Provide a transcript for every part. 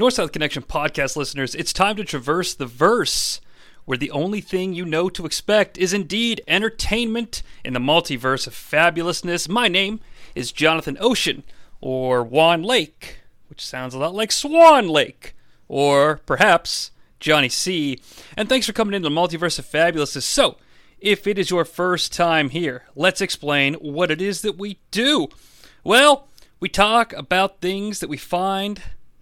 North South Connection podcast listeners, it's time to traverse the verse, where the only thing you know to expect is indeed entertainment in the multiverse of fabulousness. My name is Jonathan Ocean, or Juan Lake, which sounds a lot like Swan Lake, or perhaps Johnny C. And thanks for coming into the multiverse of fabulousness. So, if it is your first time here, let's explain what it is that we do. Well, we talk about things that we find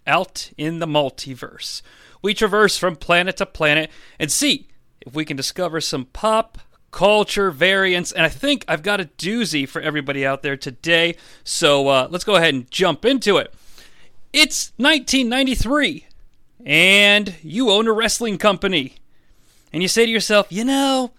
out in the multiverse. We traverse from planet to planet and see if we can discover some pop culture variants. And I think I've got a doozy for everybody out there today. So uh, let's go ahead and jump into it. It's 1993, and you own a wrestling company. And you say to yourself, you know,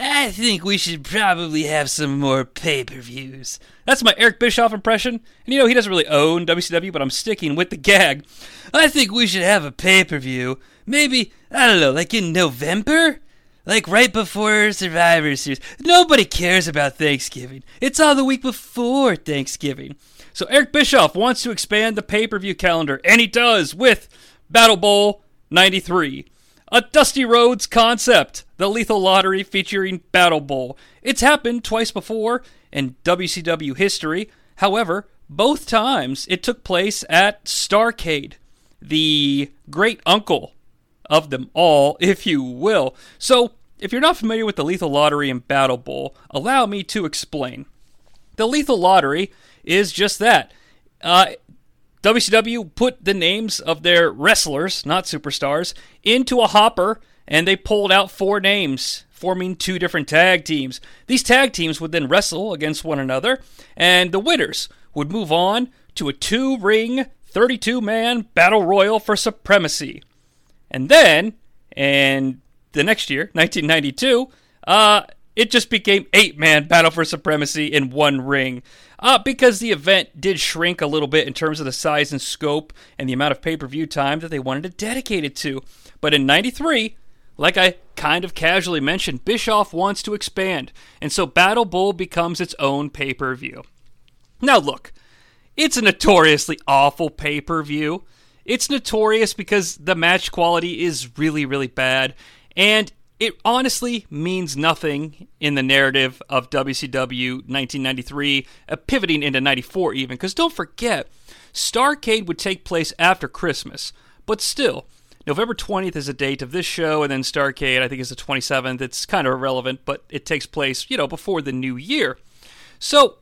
I think we should probably have some more pay per views. That's my Eric Bischoff impression. And you know, he doesn't really own WCW, but I'm sticking with the gag. I think we should have a pay per view. Maybe, I don't know, like in November? Like right before Survivor Series. Nobody cares about Thanksgiving. It's all the week before Thanksgiving. So Eric Bischoff wants to expand the pay per view calendar, and he does with Battle Bowl 93. A Dusty Rhodes concept, the Lethal Lottery featuring Battle Bowl. It's happened twice before in WCW history. However, both times it took place at Starcade, the great uncle of them all, if you will. So, if you're not familiar with the Lethal Lottery and Battle Bowl, allow me to explain. The Lethal Lottery is just that. Uh, WCW put the names of their wrestlers, not superstars, into a hopper and they pulled out four names, forming two different tag teams. These tag teams would then wrestle against one another, and the winners would move on to a two ring, 32 man battle royal for supremacy. And then, and the next year, 1992, uh, it just became eight man battle for supremacy in one ring. Uh, because the event did shrink a little bit in terms of the size and scope and the amount of pay per view time that they wanted to dedicate it to. But in 93, like I kind of casually mentioned, Bischoff wants to expand, and so Battle Bowl becomes its own pay per view. Now, look, it's a notoriously awful pay per view. It's notorious because the match quality is really, really bad, and it honestly means nothing in the narrative of WCW 1993, uh, pivoting into 94 even, because don't forget, Starcade would take place after Christmas, but still, November 20th is the date of this show, and then Starcade, I think, is the 27th. It's kind of irrelevant, but it takes place, you know, before the new year. So,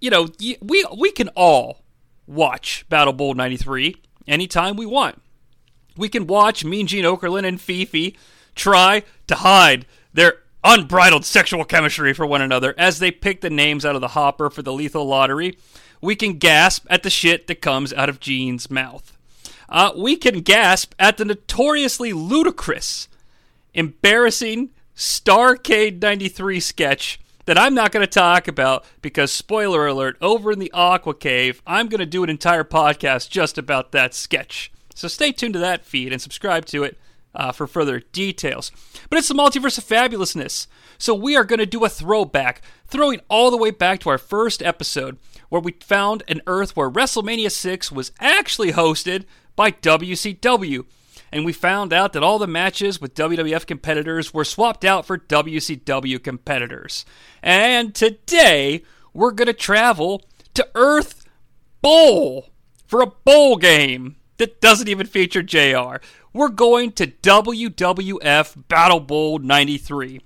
you know, we, we can all watch Battle Bowl 93 anytime we want. We can watch Mean Gene Okerlund and Fifi try to hide their unbridled sexual chemistry for one another as they pick the names out of the hopper for the lethal lottery. We can gasp at the shit that comes out of Gene's mouth. Uh, we can gasp at the notoriously ludicrous, embarrassing Starcade 93 sketch that I'm not going to talk about because, spoiler alert, over in the Aqua Cave, I'm going to do an entire podcast just about that sketch. So stay tuned to that feed and subscribe to it uh, for further details. But it's the multiverse of fabulousness. So we are going to do a throwback, throwing all the way back to our first episode, where we found an Earth where WrestleMania 6 was actually hosted by WCW. And we found out that all the matches with WWF competitors were swapped out for WCW competitors. And today, we're going to travel to Earth Bowl for a bowl game that doesn't even feature JR we're going to WWF Battle Bowl 93.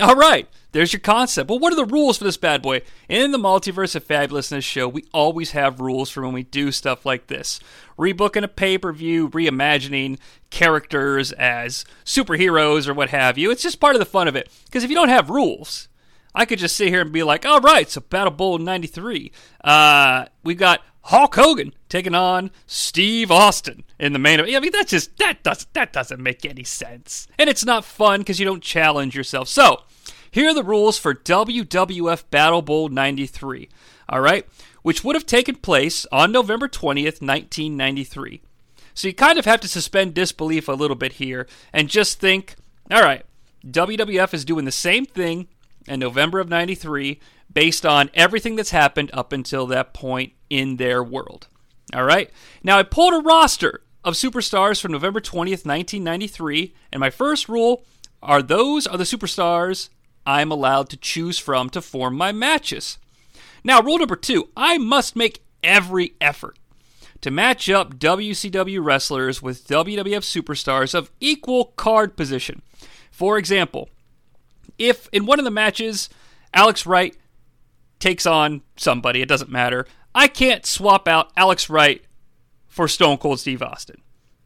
All right, there's your concept. Well, what are the rules for this bad boy? In the Multiverse of Fabulousness show, we always have rules for when we do stuff like this. Rebooking a pay per view, reimagining characters as superheroes or what have you. It's just part of the fun of it. Because if you don't have rules, I could just sit here and be like, all right, so Battle Bowl 93. Uh, we've got Hulk Hogan taking on Steve Austin in the main event. I mean, that just that doesn't that doesn't make any sense, and it's not fun because you don't challenge yourself. So, here are the rules for WWF Battle Bowl '93. All right, which would have taken place on November 20th, 1993. So you kind of have to suspend disbelief a little bit here and just think, all right, WWF is doing the same thing in November of 93 based on everything that's happened up until that point in their world. All right. Now, I pulled a roster of superstars from November 20th, 1993, and my first rule are those are the superstars I'm allowed to choose from to form my matches. Now, rule number two I must make every effort to match up WCW wrestlers with WWF superstars of equal card position. For example, if in one of the matches Alex Wright takes on somebody, it doesn't matter, I can't swap out Alex Wright for Stone Cold Steve Austin.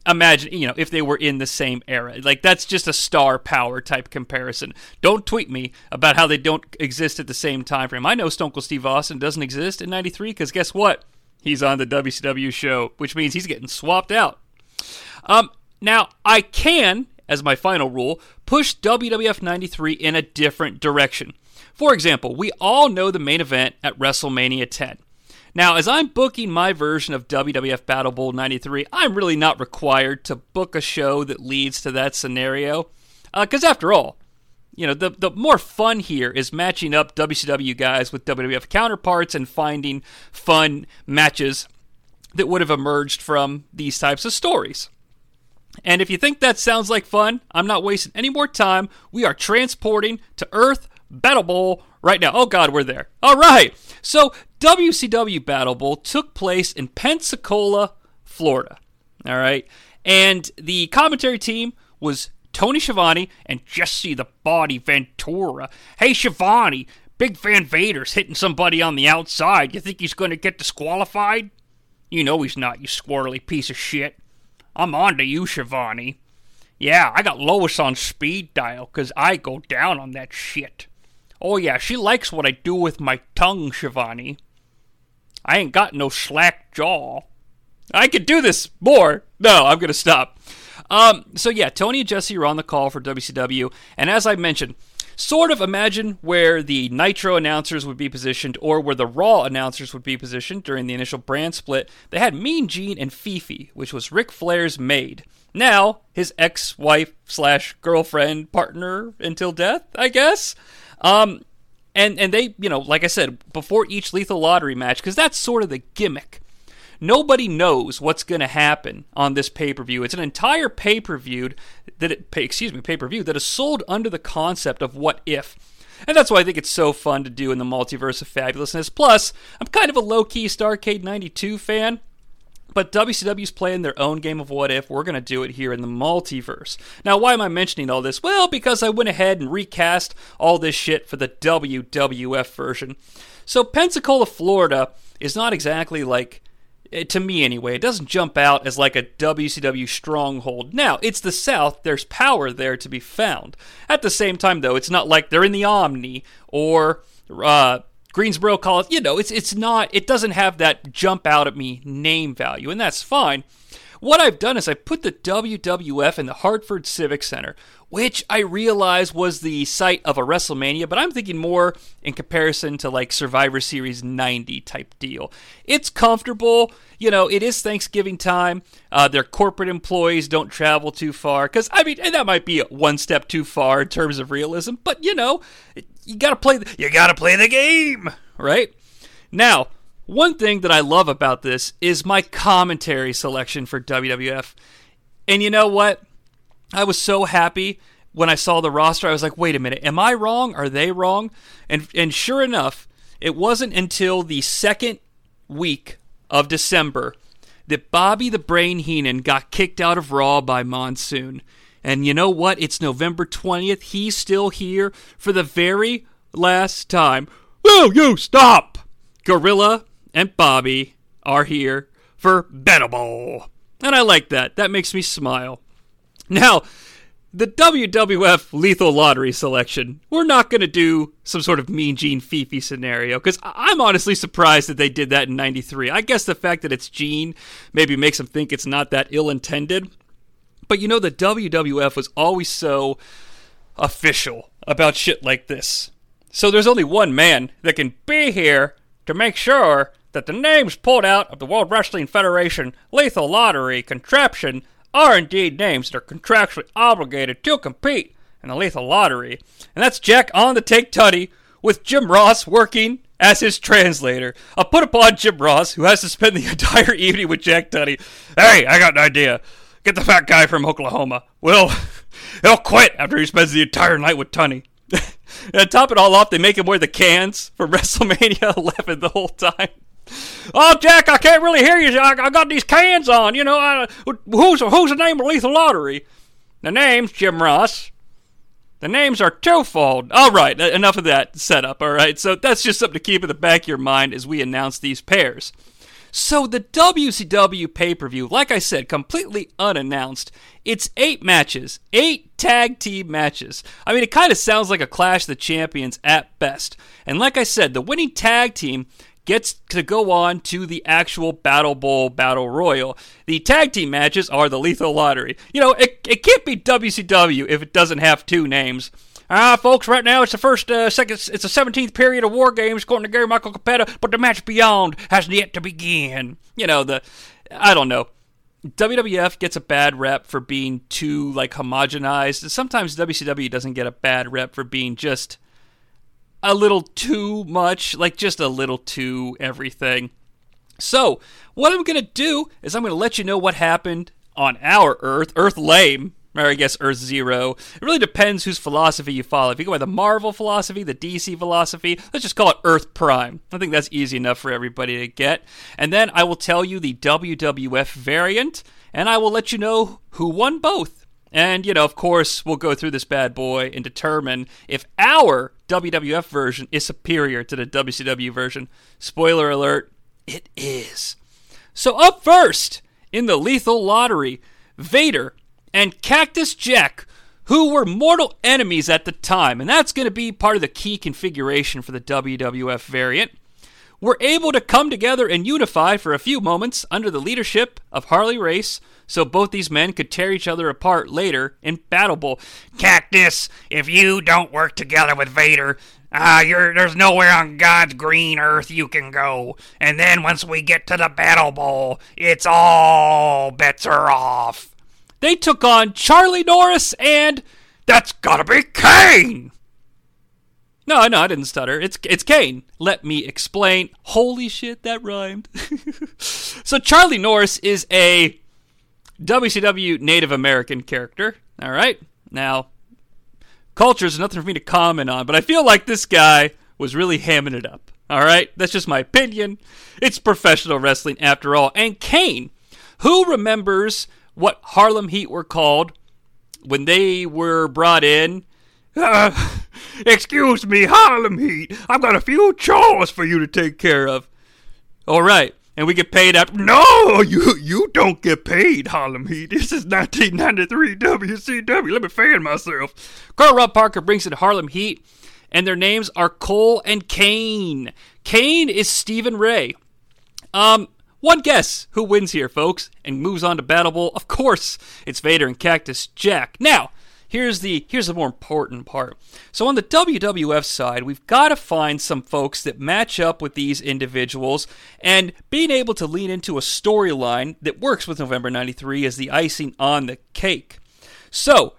Imagine, you know, if they were in the same era. Like, that's just a star power type comparison. Don't tweet me about how they don't exist at the same time frame. I know Stone Cold Steve Austin doesn't exist in 93 because guess what? He's on the WCW show, which means he's getting swapped out. Um, now, I can, as my final rule, push WWF 93 in a different direction. For example, we all know the main event at WrestleMania 10. Now, as I'm booking my version of WWF Battle Bowl 93, I'm really not required to book a show that leads to that scenario. Because uh, after all, you know, the, the more fun here is matching up WCW guys with WWF counterparts and finding fun matches that would have emerged from these types of stories. And if you think that sounds like fun, I'm not wasting any more time. We are transporting to Earth Battle Bowl right now. Oh, God, we're there. All right. So, WCW Battle Bowl took place in Pensacola, Florida. All right. And the commentary team was Tony Schiavone and Jesse the Body Ventura. Hey, Schiavone, Big Van Vader's hitting somebody on the outside. You think he's going to get disqualified? You know he's not, you squirrely piece of shit. I'm on to you, Schiavone. Yeah, I got Lois on speed dial because I go down on that shit. Oh, yeah, she likes what I do with my tongue, Schiavone. I ain't got no slack jaw. I could do this more. No, I'm going to stop. Um, so, yeah, Tony and Jesse are on the call for WCW. And as I mentioned, sort of imagine where the Nitro announcers would be positioned or where the Raw announcers would be positioned during the initial brand split. They had Mean Gene and Fifi, which was Ric Flair's maid. Now, his ex wife slash girlfriend partner until death, I guess. Um, and and they, you know, like I said, before each lethal lottery match, because that's sort of the gimmick. Nobody knows what's going to happen on this pay per view. It's an entire pay per view that it, excuse me, pay per view that is sold under the concept of what if. And that's why I think it's so fun to do in the multiverse of fabulousness. Plus, I'm kind of a low key Starcade 92 fan. But WCW's playing their own game of what if. We're going to do it here in the multiverse. Now, why am I mentioning all this? Well, because I went ahead and recast all this shit for the WWF version. So, Pensacola, Florida is not exactly like eh, to me anyway, it doesn't jump out as like a WCW stronghold. Now, it's the South, there's power there to be found. At the same time, though, it's not like they're in the Omni or uh, Greensboro Coliseum, you know, it's it's not it doesn't have that jump out at me name value, and that's fine. What I've done is I put the WWF in the Hartford Civic Center, which I realize was the site of a WrestleMania, but I'm thinking more in comparison to like Survivor Series 90 type deal. It's comfortable. You know, it is Thanksgiving time. Uh, their corporate employees don't travel too far. Because, I mean, and that might be one step too far in terms of realism, but, you know, you gotta play. You gotta play the game, right? Now, one thing that I love about this is my commentary selection for WWF. And you know what? I was so happy when I saw the roster. I was like, "Wait a minute, am I wrong? Are they wrong?" And and sure enough, it wasn't until the second week of December that Bobby the Brain Heenan got kicked out of Raw by Monsoon. And you know what? It's November 20th. He's still here for the very last time. Will you stop? Gorilla and Bobby are here for Battle Bowl. And I like that. That makes me smile. Now, the WWF Lethal Lottery selection, we're not going to do some sort of Mean Gene Fifi scenario because I'm honestly surprised that they did that in 93. I guess the fact that it's Gene maybe makes them think it's not that ill intended. But you know, the WWF was always so official about shit like this. So there's only one man that can be here to make sure that the names pulled out of the World Wrestling Federation lethal lottery contraption are indeed names that are contractually obligated to compete in the lethal lottery. And that's Jack on the take Tunney with Jim Ross working as his translator, I'll put upon Jim Ross, who has to spend the entire evening with Jack Tunney. Hey, I got an idea. Get the fat guy from Oklahoma. Well, he'll quit after he spends the entire night with Tunney. and top it all off, they make him wear the cans for WrestleMania 11 the whole time. Oh, Jack, I can't really hear you. I, I got these cans on. You know, I, who's who's the name of Lethal Lottery? The name's Jim Ross. The names are twofold. All right, enough of that setup. All right, so that's just something to keep in the back of your mind as we announce these pairs. So the WCW pay per view, like I said, completely unannounced. It's eight matches, eight tag team matches. I mean, it kind of sounds like a Clash of the Champions at best. And like I said, the winning tag team gets to go on to the actual Battle Bowl Battle Royal. The tag team matches are the Lethal Lottery. You know, it, it can't be WCW if it doesn't have two names. Ah, folks, right now it's the first, uh, second, it's the 17th period of War Games according to Gary Michael Cappetta, but the match beyond has yet to begin. You know, the, I don't know. WWF gets a bad rep for being too, like, homogenized. Sometimes WCW doesn't get a bad rep for being just a little too much, like, just a little too everything. So, what I'm going to do is I'm going to let you know what happened on our Earth, Earth Lame, or I guess Earth Zero. It really depends whose philosophy you follow. If you go by the Marvel philosophy, the DC philosophy, let's just call it Earth Prime. I think that's easy enough for everybody to get. And then I will tell you the WWF variant, and I will let you know who won both. And, you know, of course, we'll go through this bad boy and determine if our WWF version is superior to the WCW version. Spoiler alert, it is. So, up first in the lethal lottery, Vader and Cactus Jack, who were mortal enemies at the time, and that's going to be part of the key configuration for the WWF variant, were able to come together and unify for a few moments under the leadership of Harley Race, so both these men could tear each other apart later in Battle Bowl. Cactus, if you don't work together with Vader, uh, there's nowhere on God's green earth you can go. And then once we get to the Battle Bowl, it's all bets are off. They took on Charlie Norris and that's gotta be Kane. No, no, I didn't stutter. It's it's Kane. Let me explain. Holy shit, that rhymed. so Charlie Norris is a WCW Native American character. All right. Now, culture is nothing for me to comment on, but I feel like this guy was really hamming it up. All right. That's just my opinion. It's professional wrestling after all. And Kane, who remembers what Harlem Heat were called when they were brought in. Uh, excuse me, Harlem Heat. I've got a few chores for you to take care of. All right. And we get paid after. No, you you don't get paid, Harlem Heat. This is 1993 WCW. Let me fan myself. Carl Rob Parker brings in Harlem Heat, and their names are Cole and Kane. Kane is Stevie Ray. Um, one guess who wins here, folks, and moves on to Battle Bowl. Of course, it's Vader and Cactus Jack. Now, here's the here's the more important part. So on the WWF side, we've got to find some folks that match up with these individuals and being able to lean into a storyline that works with November 93 as the icing on the cake. So,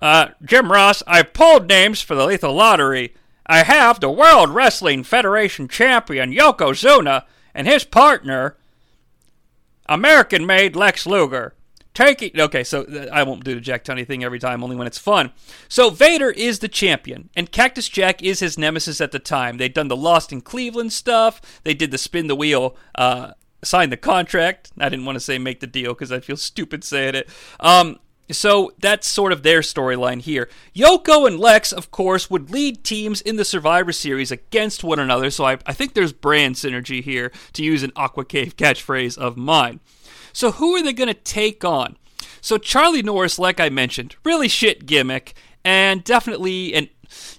uh, Jim Ross, I've pulled names for the Lethal Lottery. I have the World Wrestling Federation champion Yokozuna and his partner American made Lex Luger. Take it. Okay, so I won't do the Jack Tunney thing every time, only when it's fun. So Vader is the champion, and Cactus Jack is his nemesis at the time. They'd done the Lost in Cleveland stuff. They did the spin the wheel, uh, sign the contract. I didn't want to say make the deal because I feel stupid saying it. Um, so that's sort of their storyline here. Yoko and Lex, of course, would lead teams in the Survivor Series against one another, so I, I think there's brand synergy here, to use an Aqua Cave catchphrase of mine. So who are they going to take on? So Charlie Norris, like I mentioned, really shit gimmick, and definitely an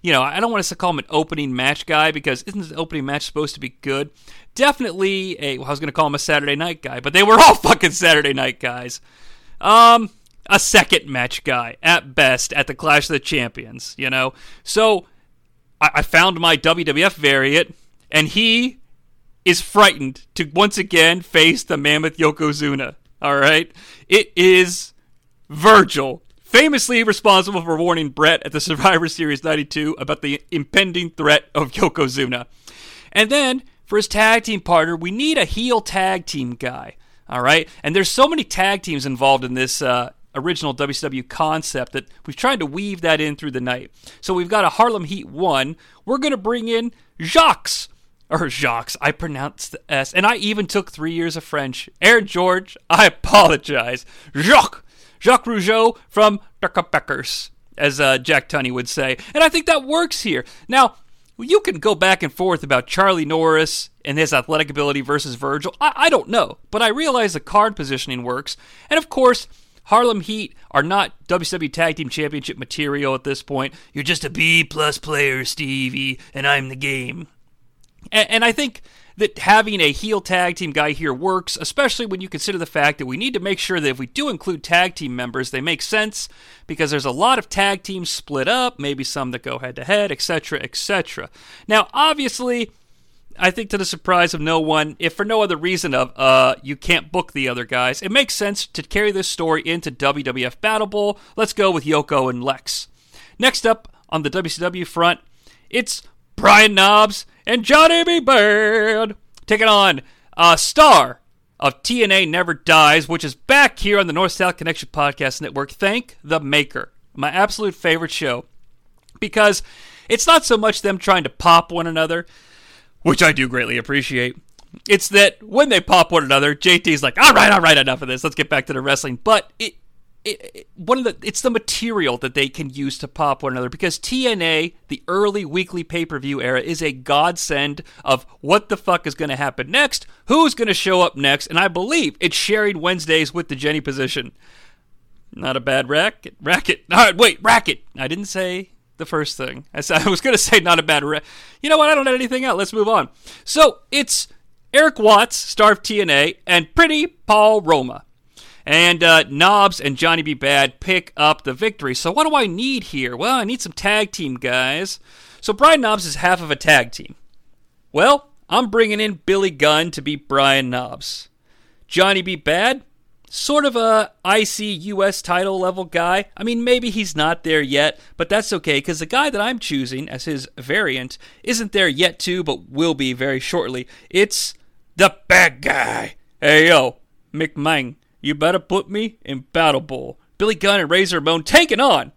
you know, I don't want to call him an opening match guy because isn't the opening match supposed to be good? Definitely a well, I was going to call him a Saturday night guy, but they were all fucking Saturday night guys. Um, a second match guy at best at the Clash of the Champions, you know? So I, I found my WWF variant, and he is frightened to once again face the mammoth Yokozuna. All right? It is Virgil, famously responsible for warning Bret at the Survivor Series 92 about the impending threat of Yokozuna. And then for his tag team partner, we need a heel tag team guy. All right, and there's so many tag teams involved in this uh, original WCW concept that we've tried to weave that in through the night. So we've got a Harlem Heat one. We're gonna bring in Jacques or Jacques. I pronounced the S, and I even took three years of French. Aaron George, I apologize. Jacques, Jacques Rougeau from the Quebecers, as uh, Jack Tunney would say, and I think that works here. Now, you can go back and forth about Charlie Norris and his athletic ability versus Virgil. I, I don't know, but I realize the card positioning works, and of course. Harlem Heat are not WWE Tag Team Championship material at this point. You're just a B plus player, Stevie, and I'm the game. And, and, I think that having a heel tag team guy here works, especially when you consider the fact that we need to make sure that if we do include tag team members, they make sense because there's a lot of tag teams split up, maybe some that go head to head, etc., etc. Now, obviously, I think to the surprise of no one, if for no other reason of uh you can't book the other guys, it makes sense to carry this story into WWF Battle Bowl. Let's go with Yoko and Lex. Next up on the WCW front, it's Brian Knobbs and Johnny B. Badd taking on a star of TNA Never Dies, which is back here on the North South Connection Podcast Network. Thank the Maker, my absolute favorite show, because it's not so much them trying to pop one another which I do greatly appreciate. It's that when they pop one another, JT's like, "All right, all right, enough of this. Let's get back to the wrestling." But it, it, it, one of the it's the material that they can use to pop one another because TNA, the early weekly pay per view era, is a godsend of what the fuck is going to happen next, who's going to show up next, and I believe it's sharing Wednesdays with the Jenny position. Not a bad racket. Racket. All right, wait, racket. I didn't say the first thing. I, said, I was going to say not a bad. Re- you know what? I don't have anything else. Let's move on. So it's Erik Watts, star of TNA, and Pretty Paul Roma. And uh, Knobbs and Johnny B. Badd pick up the victory. So what do I need here? Well, I need some tag team guys. So Brian Knobbs is half of a tag team. Well, I'm bringing in Billy Gunn to beat Brian Knobbs. Johnny B. Badd, sort of a IC US title level guy. I mean, maybe he's not there yet, but that's okay because the guy that I'm choosing as his variant isn't there yet too, but will be very shortly. It's the bad guy. Hey yo, McMang, you better put me in Battle Bowl. Billy Gunn and Razor Ramon taking on.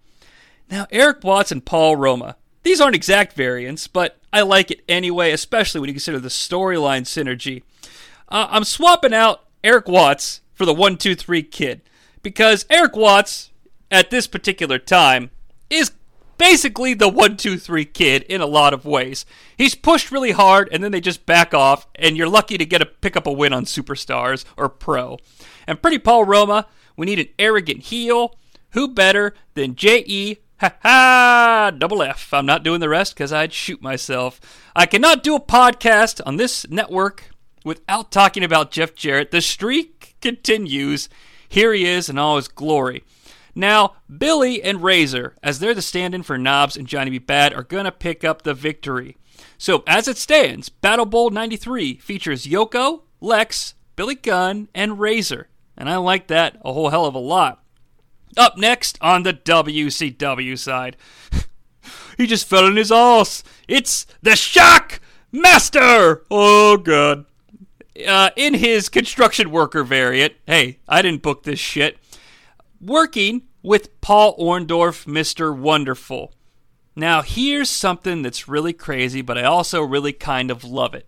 Now, Erik Watts and Paul Roma. These aren't exact variants, but I like it anyway, especially when you consider the storyline synergy. Uh, I'm swapping out Erik Watts for the one, two, three kid. Because Erik Watts, at this particular time, is basically the one, two, three kid in a lot of ways. He's pushed really hard, and then they just back off, and you're lucky to get a pick up a win on Superstars or Pro. And Pretty Paul Roma, we need an arrogant heel. Who better than J.E. Ha ha! Double F. I'm not doing the rest because I'd shoot myself. I cannot do a podcast on this network without talking about Jeff Jarrett. The streak continues. Here he is in all his glory. Now, Billy and Razor, as they're the stand in for Knobbs and Johnny B. Badd, are going to pick up the victory. So, as it stands, Battle Bowl 93 features Yoko, Lex, Billy Gunn, and Razor. And I like that a whole hell of a lot. Up next on the WCW side. he just fell in his ass. It's the Shock Master! Oh, God uh, in his construction worker variant, hey, I didn't book this shit, working with Paul Orndorff, Mr. Wonderful. Now, here's something that's really crazy, but I also really kind of love it.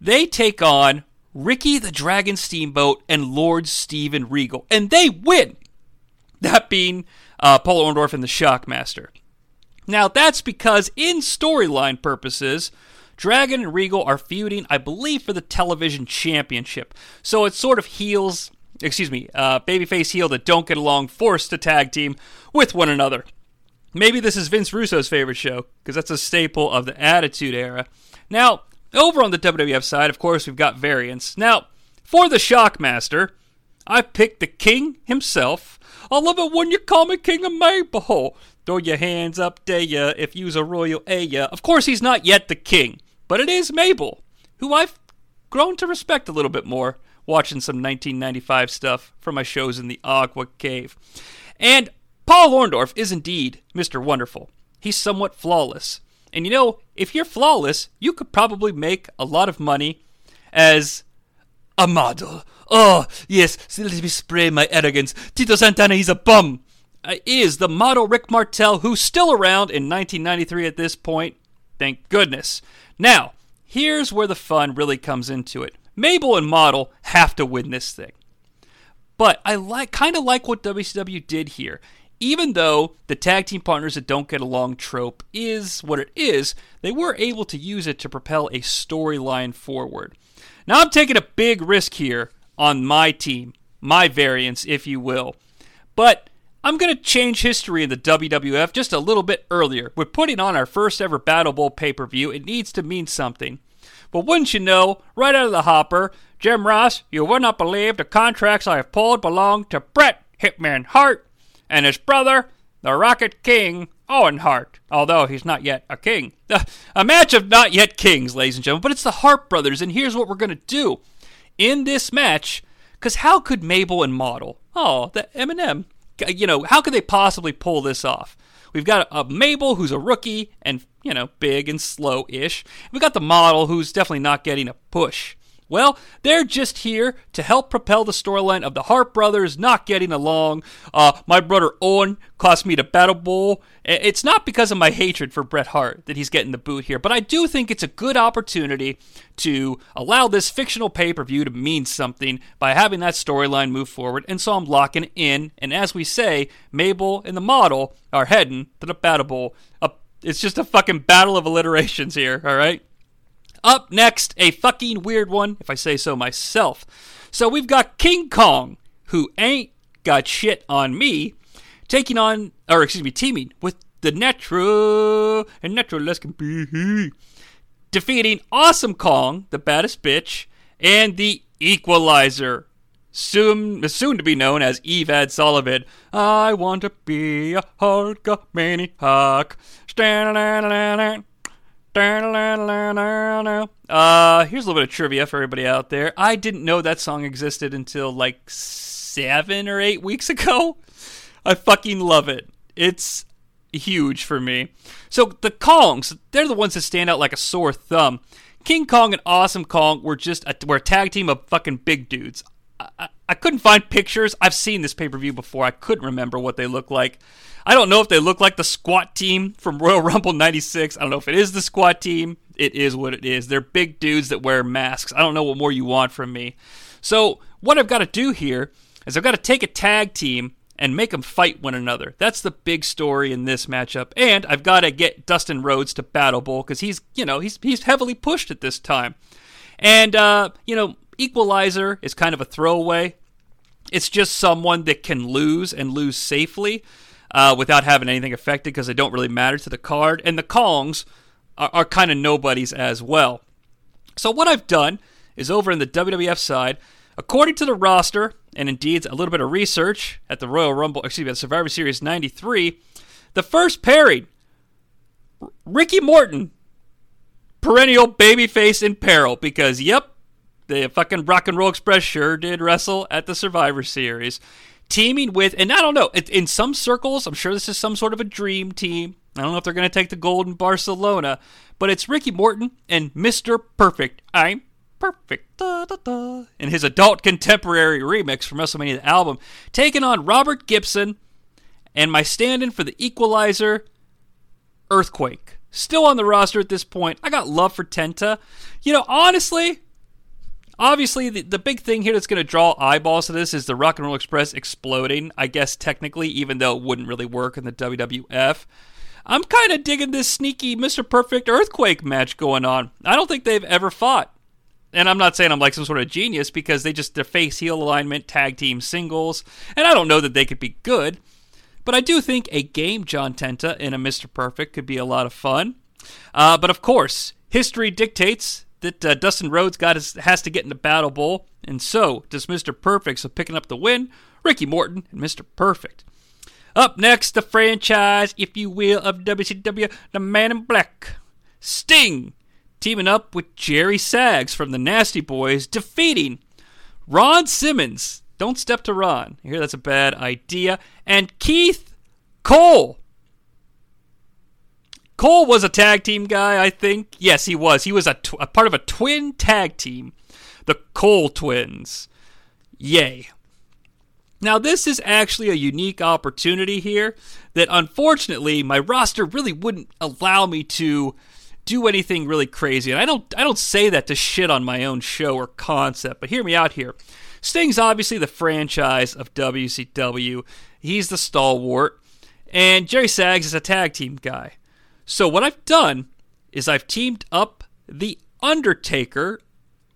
They take on Ricky the Dragon Steamboat and Lord Steven Regal, and they win! That being uh, Paul Orndorff and the Shockmaster. Now, that's because, in storyline purposes, Dragon and Regal are feuding, I believe, for the television championship. So it sort of heels, excuse me, uh, babyface heel that don't get along, forced to tag team with one another. Maybe this is Vince Russo's favorite show, because that's a staple of the Attitude Era. Now, over on the WWF side, of course, we've got variants. Now, for the Shockmaster, I picked the King himself. I love it when you call me King of Maple. Throw your hands up, there ya, if you's a royal Aya. Of course, he's not yet the king but it is Mabel, who I've grown to respect a little bit more watching some 1995 stuff from my shows in the Aqua Cave. And Paul Orndorff is indeed Mr. Wonderful. He's somewhat flawless. And you know, if you're flawless, you could probably make a lot of money as a model. Oh, yes, let me spray my arrogance. Tito Santana, he's a bum. Uh, is the model Rick Martel, who's still around in 1993 at this point. Thank goodness. Now, here's where the fun really comes into it. Mabel and Model have to win this thing. But I like kind of like what WCW did here. Even though the tag team partners that don't get along trope is what it is, they were able to use it to propel a storyline forward. Now I'm taking a big risk here on my team, my variance, if you will. But I'm going to change history in the WWF just a little bit earlier. We're putting on our first ever Battle Bowl pay per view. It needs to mean something. But wouldn't you know, right out of the hopper, Jim Ross, you would not believe the contracts I have pulled belong to Bret Hitman Hart and his brother, the Rocket King, Owen Hart, although he's not yet a king. A match of not yet kings, ladies and gentlemen, but it's the Hart brothers, and here's what we're going to do. In this match, because how could Mabel and Model, oh, the Eminem, you know, how could they possibly pull this off? We've got a Mabel who's a rookie and, you know, big and slow ish. We've got the model who's definitely not getting a push. Well, they're just here to help propel the storyline of the Hart brothers not getting along. Uh, my brother Owen cost me the Battle Bowl. It's not because of my hatred for Bret Hart that he's getting the boot here, but I do think it's a good opportunity to allow this fictional pay per view to mean something by having that storyline move forward. And so I'm locking in. And as we say, Mabel and the model are heading to the Battle Bowl. Uh, it's just a fucking battle of alliterations here, all right? Up next, a fucking weird one, if I say so myself. So we've got King Kong, who ain't got shit on me, taking on, or excuse me, teaming with the Netro and Netro less can be, defeating Awesome Kong, the baddest bitch, and the Equalizer, soon soon to be known as Evad Sullivan. I want to be a Hulkamaniac. Uh, here's a little bit of trivia for everybody out there. I didn't know that song existed until like seven or eight weeks ago. I fucking love it. It's huge for me. So the Kongs, they're the ones that stand out like a sore thumb. King Kong and Awesome Kong were just a, were a tag team of fucking big dudes. I, I, couldn't find pictures. I've seen this pay per view before. I couldn't remember what they look like. I don't know if they look like the squat team from Royal Rumble 96. I don't know if it is the squat team. It is what it is. They're big dudes that wear masks. I don't know what more you want from me. So, what I've got to do here is I've got to take a tag team and make them fight one another. That's the big story in this matchup. And I've got to get Dustin Rhodes to Battle Bowl because he's, you know, he's he's heavily pushed at this time. And uh, you know, Equalizer is kind of a throwaway. It's just someone that can lose and lose safely uh, without having anything affected because they don't really matter to the card. And the Kongs are, are kind of nobodies as well. So what I've done is over in the WWF side, according to the roster, and indeed a little bit of research at the Royal Rumble, excuse me, the Survivor Series 93, the first pairing, Ricky Morton, perennial babyface in peril, because, yep, the fucking Rock and Roll Express sure did wrestle at the Survivor Series teaming with, and I don't know, in some circles, I'm sure this is some sort of a dream team. I don't know if they're going to take the gold in Barcelona, but it's Ricky Morton and Mr. Perfect. I'm perfect. Da, da, da. In his adult contemporary remix from WrestleMania the album, taking on Robert Gibson and my stand in for the equalizer, Earthquake. Still on the roster at this point. I got love for Tenta. You know, honestly, Obviously, the, the big thing here that's going to draw eyeballs to this is the Rock and Roll Express exploding, I guess, technically, even though it wouldn't really work in the WWF. I'm kind of digging this sneaky Mr. Perfect Earthquake match going on. I don't think they've ever fought. And I'm not saying I'm like some sort of genius because they just, their face heel alignment, tag team singles, and I don't know that they could be good. But I do think a game John Tenta in a Mr. Perfect could be a lot of fun. Uh, but of course, history dictates that uh, Dustin Rhodes got his, has to get in the Battle Bowl, and so does Mr. Perfect. So picking up the win, Ricky Morton and Mr. Perfect. Up next, the franchise, if you will, of WCW, the Man in Black, Sting, teaming up with Jerry Sags from the Nasty Boys, defeating Ron Simmons. Don't step to Ron. Hear that's a bad idea. And Keith Cole Cole was a tag team guy, I think. Yes, he was. He was a, tw- a part of a twin tag team, the Cole twins. Yay. Now, this is actually a unique opportunity here that unfortunately my roster really wouldn't allow me to do anything really crazy. And I don't I don't say that to shit on my own show or concept, but hear me out here. Sting's obviously the franchise of WCW. He's the stalwart, and Jerry Sags is a tag team guy. So what I've done is I've teamed up the Undertaker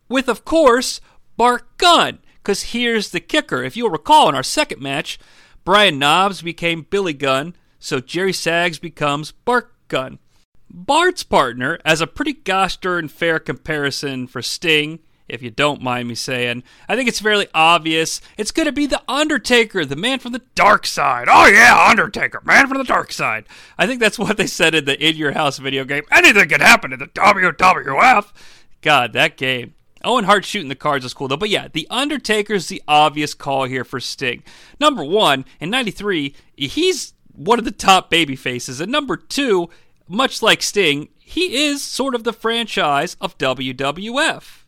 with, of course, Bart Gunn. Because here's the kicker. If you'll recall in our second match, Brian Knobbs became Billy Gunn, so Jerry Sags becomes Bart Gunn. Bart's partner, as a pretty gosh darn fair comparison for Sting, if you don't mind me saying, I think it's fairly obvious it's going to be The Undertaker, the man from the dark side. Oh, yeah, Undertaker, man from the dark side. I think that's what they said in the In Your House video game. Anything can happen in the WWF. God, that game. Owen Hart shooting the cards is cool though. But yeah, The Undertaker's the obvious call here for Sting. Number one, in 93, he's one of the top baby faces. And number two, much like Sting, he is sort of the franchise of WWF.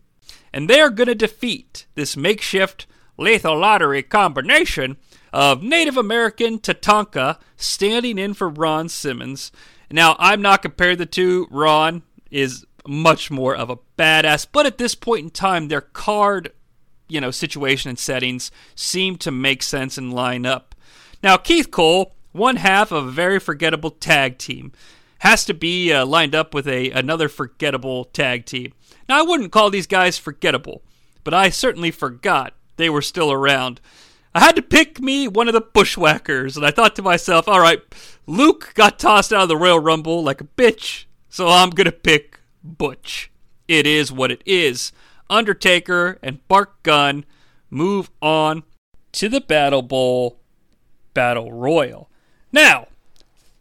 And they're going to defeat this makeshift lethal lottery combination of Native American Tatanka standing in for Ron Simmons. Now, I'm not comparing the two. Ron is much more of a badass. But at this point in time, their card, you know, situation and settings seem to make sense and line up. Now, Keith Cole, one half of a very forgettable tag team, has to be uh, lined up with a another forgettable tag team. Now, I wouldn't call these guys forgettable, but I certainly forgot they were still around. I had to pick me one of the bushwhackers, and I thought to myself, all right, Luke got tossed out of the Royal Rumble like a bitch, so I'm gonna pick Butch. It is what it is. Undertaker and Bart Gunn move on to the Battle Bowl Battle Royal. Now,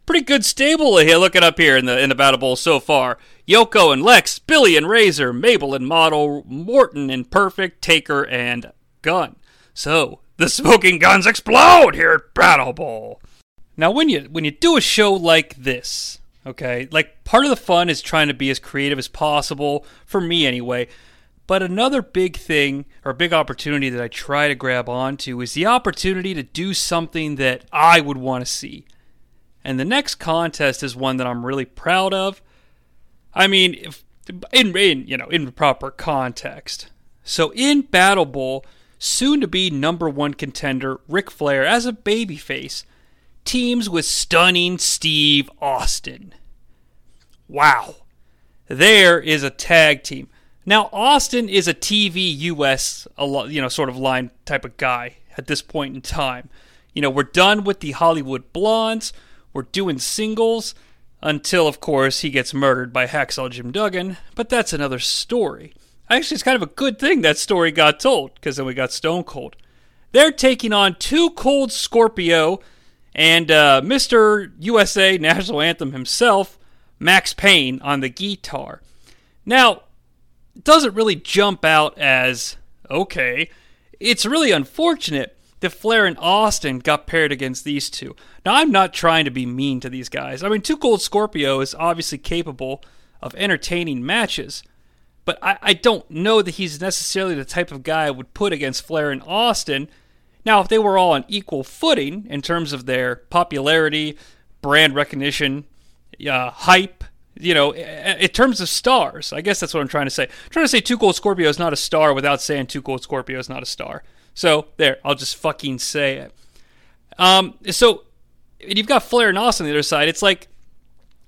pretty good stable here looking up here in the in the Battle Bowl so far. Yoko and Lex, Billy and Razor, Mabel and Model, Morton and Perfect, Taker and Gunn. So the smoking guns explode here at Battle Bowl. Now when you when you do a show like this, Okay. Like part of the fun is trying to be as creative as possible, for me anyway. But another big thing or big opportunity that I try to grab onto is the opportunity to do something that I would want to see. And the next contest is one that I'm really proud of. I mean, if, in, in you know in proper context. So in Battle Bowl, soon to be number one contender Ric Flair as a babyface teams with stunning Steve Austin. Wow. There is a tag team. Now Austin is a TV US you know sort of line type of guy at this point in time. You know, we're done with the Hollywood Blondes. We're doing singles until of course he gets murdered by Hacksaw Jim Duggan, but that's another story. Actually, it's kind of a good thing that story got told because then we got Stone Cold. They're taking on Too Cold Scorpio and uh, Mr. USA National Anthem himself, Maxx Payne, on the guitar. Now, it doesn't really jump out as okay. It's really unfortunate that Flair and Austin got paired against these two. Now, I'm not trying to be mean to these guys. I mean, Too Cold Scorpio is obviously capable of entertaining matches, but I, I don't know that he's necessarily the type of guy I would put against Flair and Austin now, if they were all on equal footing in terms of their popularity, brand recognition, uh, hype, you know, in terms of stars, I guess that's what I'm trying to say. I'm trying to say Too Cold Scorpio is not a star without saying Too Cold Scorpio is not a star. So there, I'll just fucking say it. Um, so you've got Flair and Austin on the other side. It's like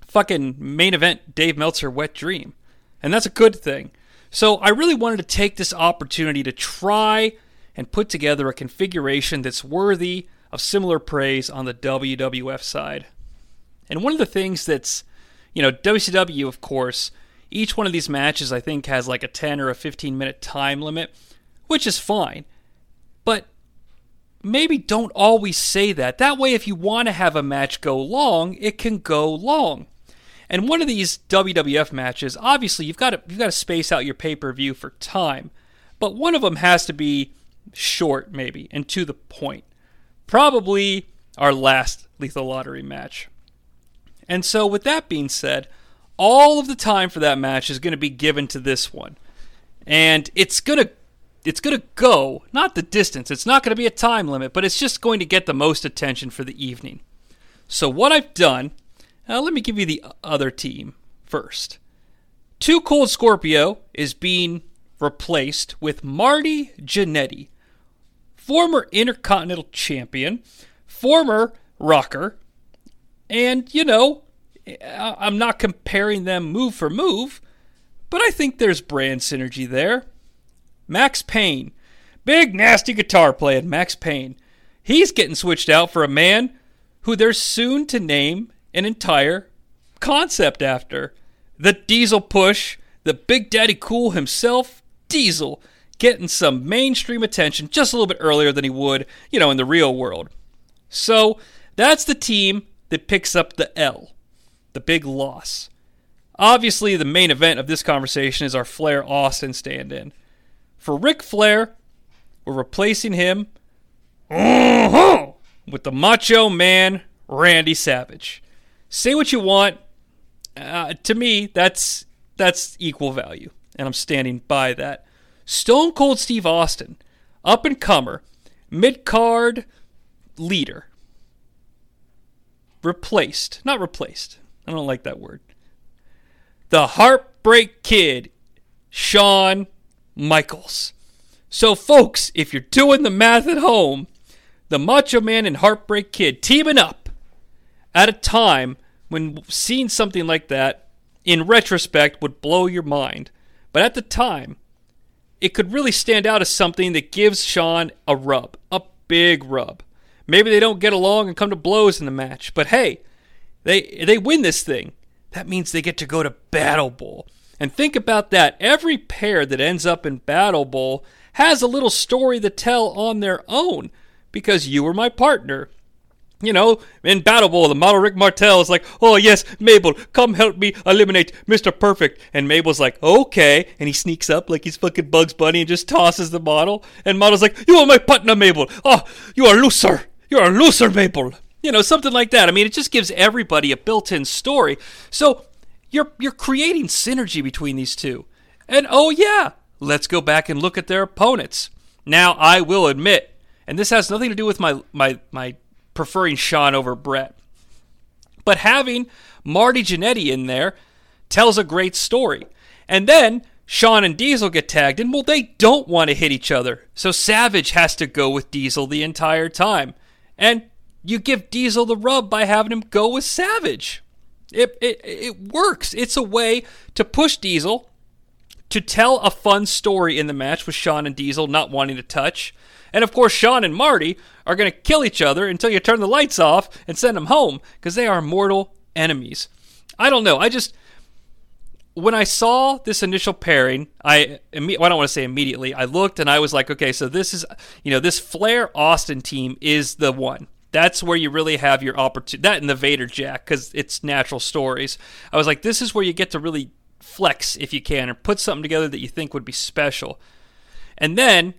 fucking main event Dave Meltzer wet dream, and that's a good thing. So I really wanted to take this opportunity to try and put together a configuration that's worthy of similar praise on the WWF side. And one of the things that's, you know, WCW, of course, each one of these matches I think has like a 10 or a 15 minute time limit, which is fine. Maybe don't always say that. That way, if you want to have a match go long, it can go long. And one of these WWF matches, obviously, you've got to you've got to space out your pay per view for time, but one of them has to be short, maybe, and to the point. Probably our last Lethal Lottery match. And so, with that being said, all of the time for that match is going to be given to this one. And it's going to it's going to go not the distance. It's not going to be a time limit, but it's just going to get the most attention for the evening. So what I've done, uh, let me give you the other team first. Too Cold Scorpio is being replaced with Marty Jannetty, former Intercontinental Champion, former rocker, and, you know, I'm not comparing them move for move, but I think there's brand synergy there. Maxx Payne, big nasty guitar playing Maxx Payne. He's getting switched out for a man who they're soon to name an entire concept after. The Diesel Push, the Big Daddy Cool himself, Diesel, getting some mainstream attention just a little bit earlier than he would, you know, in the real world. So that's the team that picks up the L, the big loss. Obviously, the main event of this conversation is our Flair Austin stand in. For Ric Flair, we're replacing him uh-huh, with the Macho Man Randy Savage. Say what you want. Uh, to me, that's that's equal value, and I'm standing by that. Stone Cold Steve Austin, up and comer, mid card leader, replaced, not replaced. I don't like that word. The Heartbreak Kid, Shawn Michaels. So, folks, if you're doing the math at home, the Macho Man and Heartbreak Kid teaming up at a time when seeing something like that, in retrospect, would blow your mind. But at the time, it could really stand out as something that gives Shawn a rub, a big rub. Maybe they don't get along and come to blows in the match, but hey, they they win this thing. That means they get to go to Battle Bowl. And think about that. Every pair that ends up in Battle Bowl has a little story to tell on their own because you were my partner. You know, in Battle Bowl, the model Rick Martel is like, oh, yes, Mabel, come help me eliminate Mr. Perfect. And Mabel's like, okay. And he sneaks up like he's fucking Bugs Bunny and just tosses the model. And model's like, you are my partner, Mabel. Oh, you are a loser. You're a loser, Mabel. You know, something like that. I mean, it just gives everybody a built in story. So you're you're creating synergy between these two. And oh yeah, let's go back and look at their opponents. Now I will admit, and this has nothing to do with my my my preferring Shawn over Bret. But having Marty Jannetty in there tells a great story. And then Shawn and Diesel get tagged in. Well, they don't want to hit each other. So Savage has to go with Diesel the entire time. And you give Diesel the rub by having him go with Savage. It, it, it works. It's a way to push Diesel to tell a fun story in the match with Shawn and Diesel not wanting to touch. And of course, Shawn and Marty are going to kill each other until you turn the lights off and send them home because they are mortal enemies. I don't know. I just when I saw this initial pairing, I well, I don't want to say immediately. I looked and I was like, okay, so this is you know this Flair Austin team is the one. That's where you really have your opportunity. That and the Vader Jack, because it's natural stories. I was like, this is where you get to really flex if you can, or put something together that you think would be special. And then,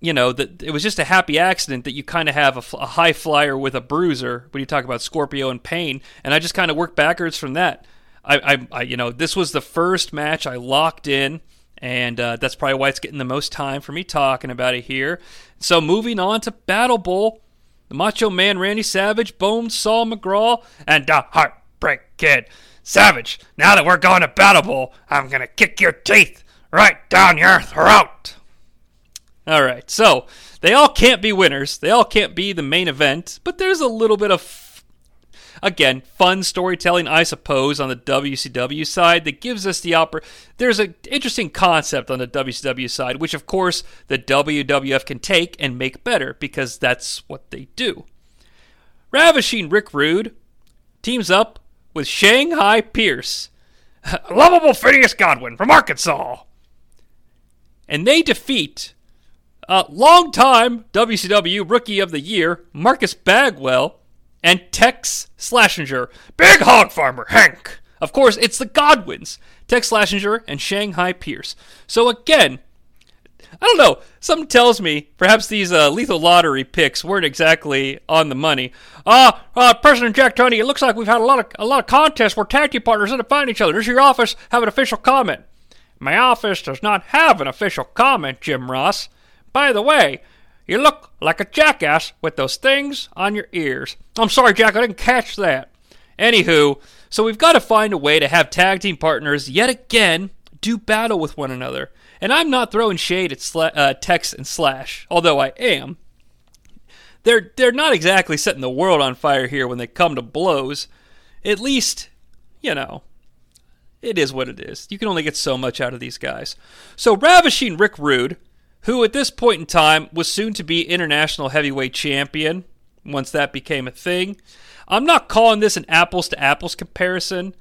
you know, that it was just a happy accident that you kind of have a, a, high flyer with a bruiser when you talk about Scorpio and Payne. And I just kind of worked backwards from that. I, I, I, you know, this was the first match I locked in. And uh, that's probably why it's getting the most time for me talking about it here. So moving on to Battle Bowl, the Macho Man Randy Savage, Bone Saw McGraw, and the Heartbreak Kid. Savage, now that we're going to Battle Bowl, I'm going to kick your teeth right down your throat. All right, so they all can't be winners. They all can't be the main event, but there's a little bit of Again, fun storytelling, I suppose, on the WCW side that gives us the opera. There's an interesting concept on the WCW side, which of course the WWF can take and make better because that's what they do. Ravishing Rick Rude teams up with Shanghai Pierce, lovable Phineas Godwin from Arkansas, and they defeat uh, longtime WCW Rookie of the Year Marcus Bagwell and Tex Slazenger, Big Hog Farmer Hank. Of course, it's the Godwins, Tex Slazenger and Shanghai Pierce. So again, I don't know. Something tells me perhaps these uh, lethal lottery picks weren't exactly on the money. Uh, uh, President Jack Tunney, it looks like we've had a lot of a lot of contests where tag team partners end up finding each other. Does your office have an official comment? My office does not have an official comment, Jim Ross. By the way, you look like a jackass with those things on your ears. I'm sorry, Jack, I didn't catch that. Anywho, so we've got to find a way to have tag team partners yet again do battle with one another. And I'm not throwing shade at Sla- uh, Tex and Slash, although I am. They're they're not exactly setting the world on fire here when they come to blows. At least, you know, it is what it is. You can only get so much out of these guys. So ravishing Rick Rude, who at this point in time was soon to be international heavyweight champion once that became a thing. I'm not calling this an apples to apples comparison,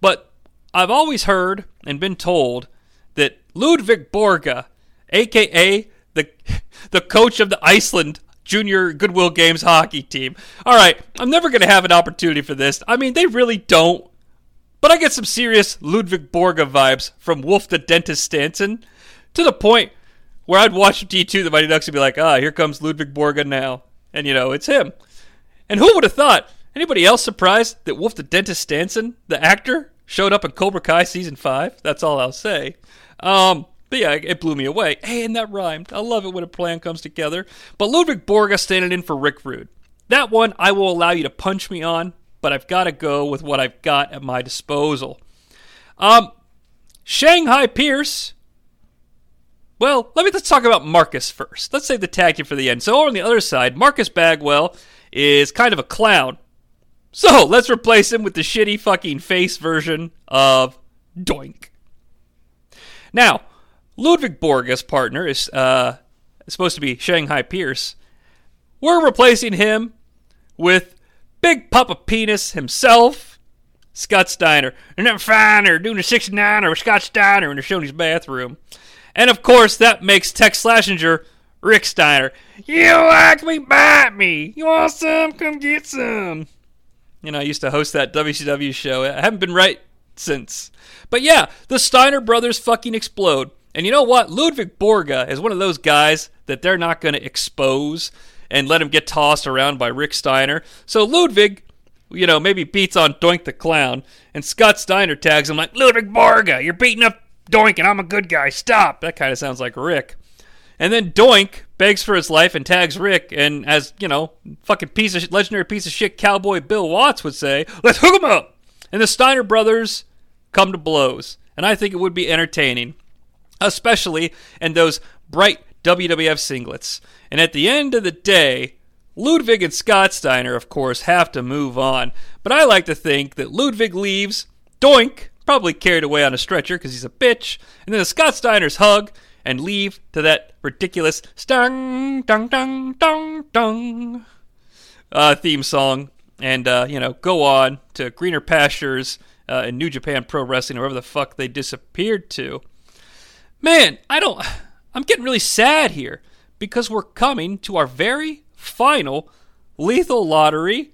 but I've always heard and been told that Ludwig Borga, aka the the coach of the Iceland junior Goodwill Games hockey team. All right, I'm never going to have an opportunity for this. I mean, they really don't. But I get some serious Ludwig Borga vibes from Wolf the Dentist Stansson to the point where I'd watch D2 the Mighty Ducks and be like, ah, here comes Ludwig Borga now. And, you know, it's him. And who would have thought? Anybody else surprised that Wolf the Dentist Stansson, the actor, showed up in Cobra Kai season 5? That's all I'll say. Um, but yeah, it blew me away. Hey, and that rhymed. I love it when a plan comes together. But Ludwig Borga standing in for Rick Rude. That one I will allow you to punch me on, but I've got to go with what I've got at my disposal. Um, Shanghai Pierce. Well, let me let's talk about Marcus first. Let's save the tag team for the end. So over on the other side, Marcus Bagwell is kind of a clown. So let's replace him with the shitty fucking face version of Doink. Now, Ludwig Borga's partner is uh, supposed to be Shanghai Pierce. We're replacing him with Big Papa Penis himself, Scott Steiner. And then fine, they're doing a 69 or Scott Steiner in the Shoney's bathroom. And of course, that makes Tex Slazenger Rick Steiner. You like me, bite me. You want some? Come get some. You know, I used to host that WCW show. I haven't been right since. But yeah, the Steiner brothers fucking explode. And you know what? Ludwig Borga is one of those guys that they're not going to expose and let him get tossed around by Rick Steiner. So Ludwig, you know, maybe beats on Doink the Clown, and Scott Steiner tags him like, Ludwig Borga, you're beating up Doink and I'm a good guy. Stop. That kind of sounds like Rick. And then Doink begs for his life and tags Rick, and as, you know, fucking piece of legendary piece of shit cowboy Bill Watts would say, let's hook him up. And the Steiner brothers come to blows. And I think it would be entertaining especially in those bright WWF singlets. And at the end of the day, Ludwig and Scott Steiner, of course, have to move on. But I like to think that Ludwig leaves, doink, probably carried away on a stretcher because he's a bitch, and then the Scott Steiners hug and leave to that ridiculous stung, dung, dung, dung, dung uh, theme song, and, uh, you know, go on to greener pastures uh, in New Japan Pro Wrestling, or wherever the fuck they disappeared to. Man, I don't. I'm getting really sad here because we're coming to our very final lethal lottery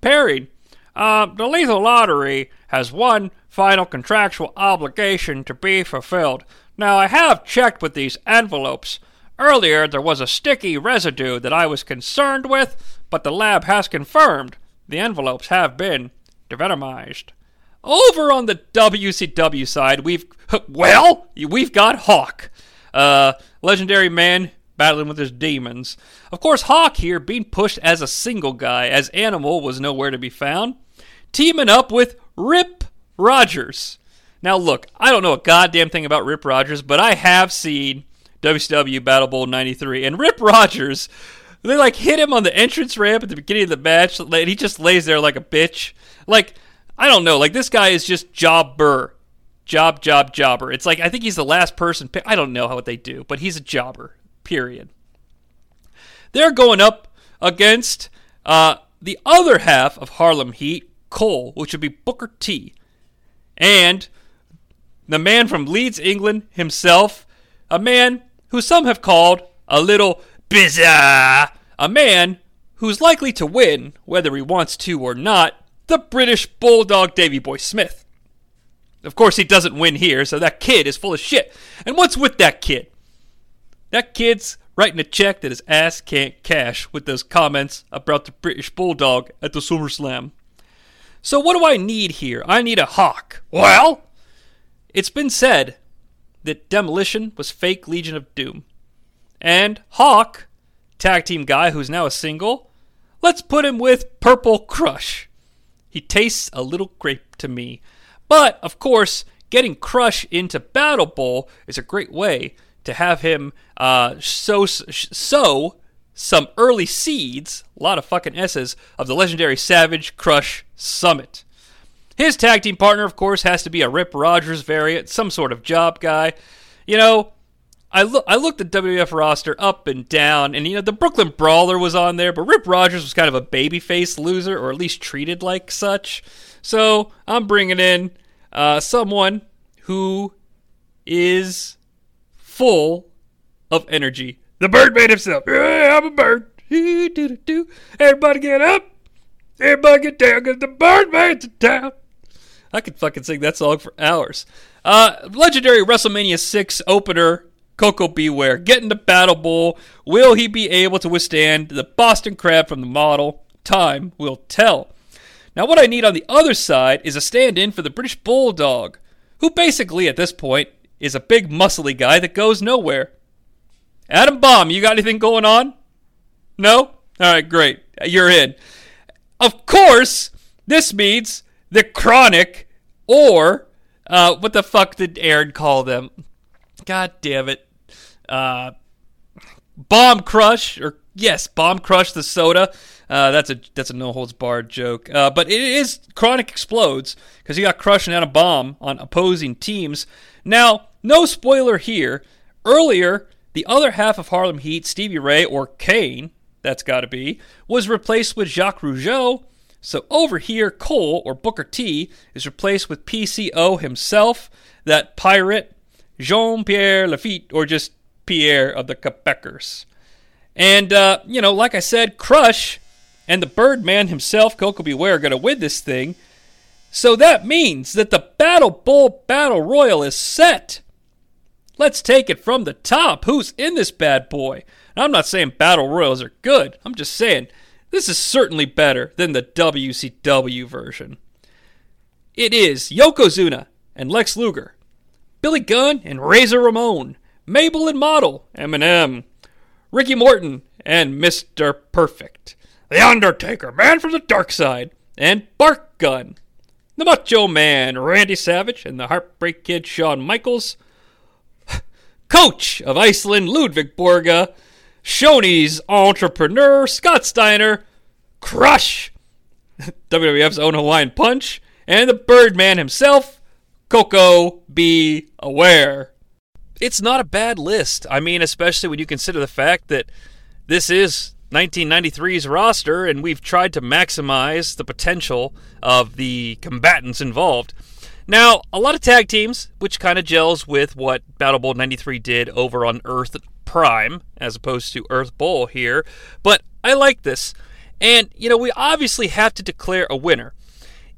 pairing. Uh, the lethal lottery has one final contractual obligation to be fulfilled. Now, I have checked with these envelopes. Earlier, there was a sticky residue that I was concerned with, but the lab has confirmed the envelopes have been devenomized. Over on the WCW side, we've well, we've got Hawk, uh, legendary man battling with his demons. Of course, Hawk here being pushed as a single guy, as Animal was nowhere to be found, teaming up with Rip Rogers. Now, look, I don't know a goddamn thing about Rip Rogers, but I have seen WCW Battle Bowl '93, and Rip Rogers. They like hit him on the entrance ramp at the beginning of the match, and he just lays there like a bitch. Like I don't know. Like this guy is just jobber, job, job, jobber. It's like I think he's the last person. I don't know how what they do, but he's a jobber. Period. They're going up against uh, the other half of Harlem Heat, Kole, which would be Booker T, and the man from Leeds, England himself, a man who some have called a little bizarre, a man who's likely to win whether he wants to or not the British Bulldog Davy Boy Smith. Of course, he doesn't win here, so that kid is full of shit. And what's with that kid? That kid's writing a check that his ass can't cash with those comments about the British Bulldog at the SummerSlam. So, what do I need here? I need a hawk. Well, it's been said that Demolition was fake Legion of Doom. And Hawk, tag team guy who's now a single, let's put him with Purple Crush. He tastes a little grape to me. But, of course, getting Crush into Battle Bowl is a great way to have him uh, sow, sow some early seeds, a lot of fucking S's, of the legendary Savage Crush Summit. His tag team partner, of course, has to be a Rip Rogers variant, some sort of job guy. You know, I I looked the WWF roster up and down, and you know the Brooklyn Brawler was on there, but Rip Rogers was kind of a babyface loser, or at least treated like such. So I'm bringing in uh, someone who is full of energy. The Birdman himself. I'm a bird. Everybody get up. Everybody get down because the Birdman's in town. I could fucking sing that song for hours. Uh, legendary WrestleMania 6 opener, Coco Beware. Ware, getting the Battle Bowl. Will he be able to withstand the Boston Crab from the model? Time will tell. Now, what I need on the other side is a stand in for the British Bulldog, who basically at this point is a big muscly guy that goes nowhere. Adam Bomb, you got anything going on? No? All right, great. You're in. Of course, this means the Chronic, or uh, what the fuck did Aaron call them? God damn it. Uh, Bomb Crush, or yes, Bomb Crush the soda. Uh, that's a that's a no holds barred joke. Uh, but it is Chronic explodes because he got crushing out a bomb on opposing teams. Now, no spoiler here. Earlier, the other half of Harlem Heat, Stevie Ray or Kane, that's got to be, was replaced with Jacques Rougeau so over here, Kole, or Booker T, is replaced with PCO himself, that pirate, Jean Pierre Lafitte, or just Pierre of the Quebecers. And, uh, you know, like I said, Crush and the Birdman himself, Koko B. Ware, are going to win this thing. So that means that the Battle Bowl Battle Royal is set. Let's take it from the top. Who's in this bad boy? I'm not saying Battle Royals are good. I'm just saying this is certainly better than the WCW version. It is Yokozuna and Lex Luger, Billy Gunn and Razor Ramon, Mabel and Model, Eminem, Ricky Morton and Mr. Perfect, The Undertaker, Man from the Dark Side, and Bart Gunn, The Macho Man, Randy Savage, and the Heartbreak Kid, Shawn Michaels, Coach of Iceland, Ludwig Borga, Shoney's entrepreneur, Scott Steiner, Crush, WWF's own Hawaiian Punch, and the Birdman himself, Coco Be Aware. It's not a bad list. I mean, especially when you consider the fact that this is 1993's roster and we've tried to maximize the potential of the combatants involved. Now, a lot of tag teams, which kind of gels with what Battle Bowl 93 did over on Earth Prime as opposed to Earth Bowl here, but I like this. And, you know, we obviously have to declare a winner.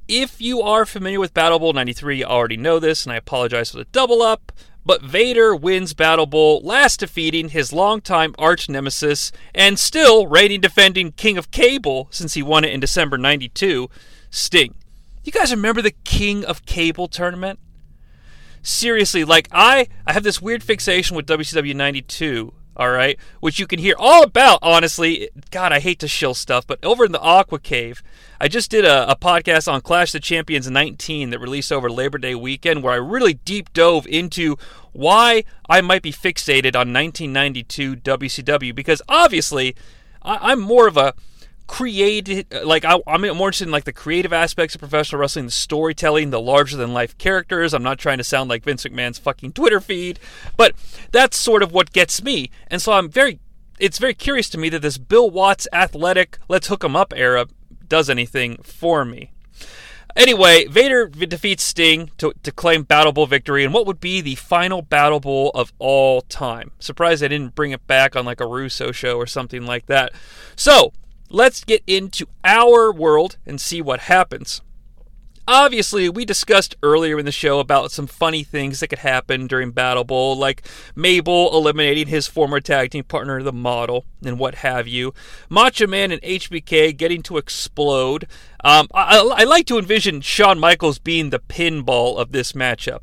If you are familiar with Battle Bowl 93, you already know this, and I apologize for the double up. But Vader wins Battle Bowl, last defeating his longtime arch nemesis and still reigning defending King of Cable since he won it in December 92, Sting. You guys remember the King of Cable tournament? seriously, like I, I have this weird fixation with WCW 92. All right, which you can hear all about. Honestly, God, I hate to shill stuff, but over in the Aqua Cave, I just did a, a podcast on Clash the Champions 19 that released over Labor Day weekend, where I really deep dove into why I might be fixated on 1992 WCW because obviously I, I'm more of a created like I, am more interested in like the creative aspects of professional wrestling the storytelling the larger than life characters i'm not trying to sound like vince mcmahon's fucking twitter feed but that's sort of what gets me and so i'm very it's very curious to me that this bill watts athletic let's hook him up era does anything for me Anyway, Vader defeats Sting to, to claim Battle Bowl victory and what would be the final Battle Bowl of all time. Surprised I didn't bring it back on like a Russo show or something like that. So, let's get into our world and see what happens. obviously, we discussed earlier in the show about some funny things that could happen during Battle Bowl, like Mabel eliminating his former tag team partner, the model, and what have you. Macho Man and HBK getting to explode. Um, I, I, I like to envision Shawn Michaels being the pinball of this matchup.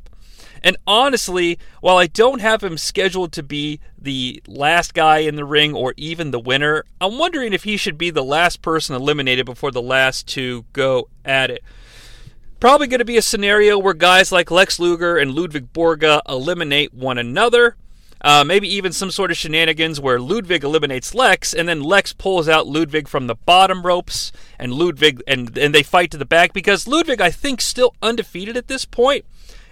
And honestly, while I don't have him scheduled to be the last guy in the ring or even the winner, I'm wondering if he should be the last person eliminated before the last two go at it. Probably going to be a scenario where guys like Lex Luger and Ludwig Borga eliminate one another. Uh, maybe even some sort of shenanigans where Ludwig eliminates Lex, and then Lex pulls out Ludwig from the bottom ropes, and Ludwig and and they fight to the back because Ludwig, I think, still undefeated at this point.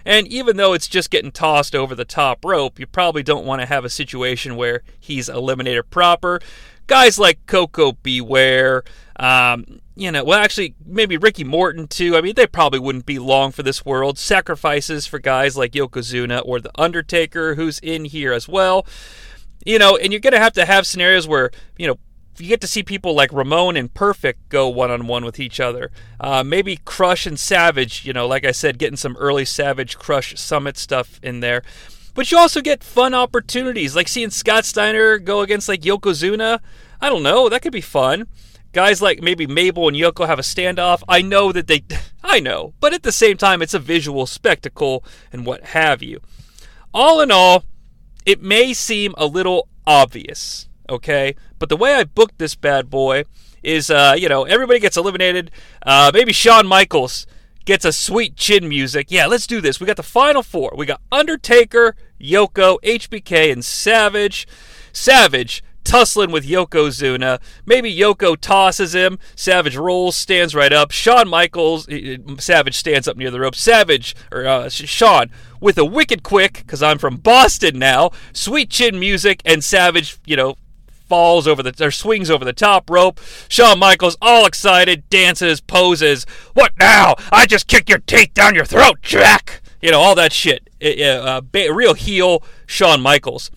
And even though it's just getting tossed over the top rope, you probably don't want to have a situation where he's eliminated proper. Guys like Koko B. Ware, um, you know, well, actually, maybe Ricky Morton too. I mean, they probably wouldn't be long for this world. Sacrifices for guys like Yokozuna or The Undertaker, who's in here as well. You know, and you're going to have to have scenarios where, you know, you get to see people like Ramon and Perfect go one on one with each other. Uh, maybe Crush and Savage, you know, like I said, getting some early Savage Crush Summit stuff in there. But you also get fun opportunities, like seeing Scott Steiner go against like Yokozuna. I don't know, that could be fun. Guys like maybe Mabel and Yoko have a standoff. I know that they, I know, but at the same time, it's a visual spectacle and what have you. All in all, it may seem a little obvious okay? But the way I booked this bad boy is, uh, you know, everybody gets eliminated. Uh, maybe Shawn Michaels gets a sweet chin music. Yeah, let's do this. We got the final four. We got Undertaker, Yoko, HBK, and Savage. Savage tussling with Yokozuna. Maybe Yoko tosses him. Savage rolls, stands right up. Shawn Michaels, Savage stands up near the rope. Savage, or uh, Shawn, with a wicked quick, because I'm from Boston now, sweet chin music, and Savage, you know, falls over the or swings over the top rope. Shawn Michaels, all excited, dances, poses. What now? I just kicked your teeth down your throat, Jack. You know all that shit. Uh, real heel Shawn Michaels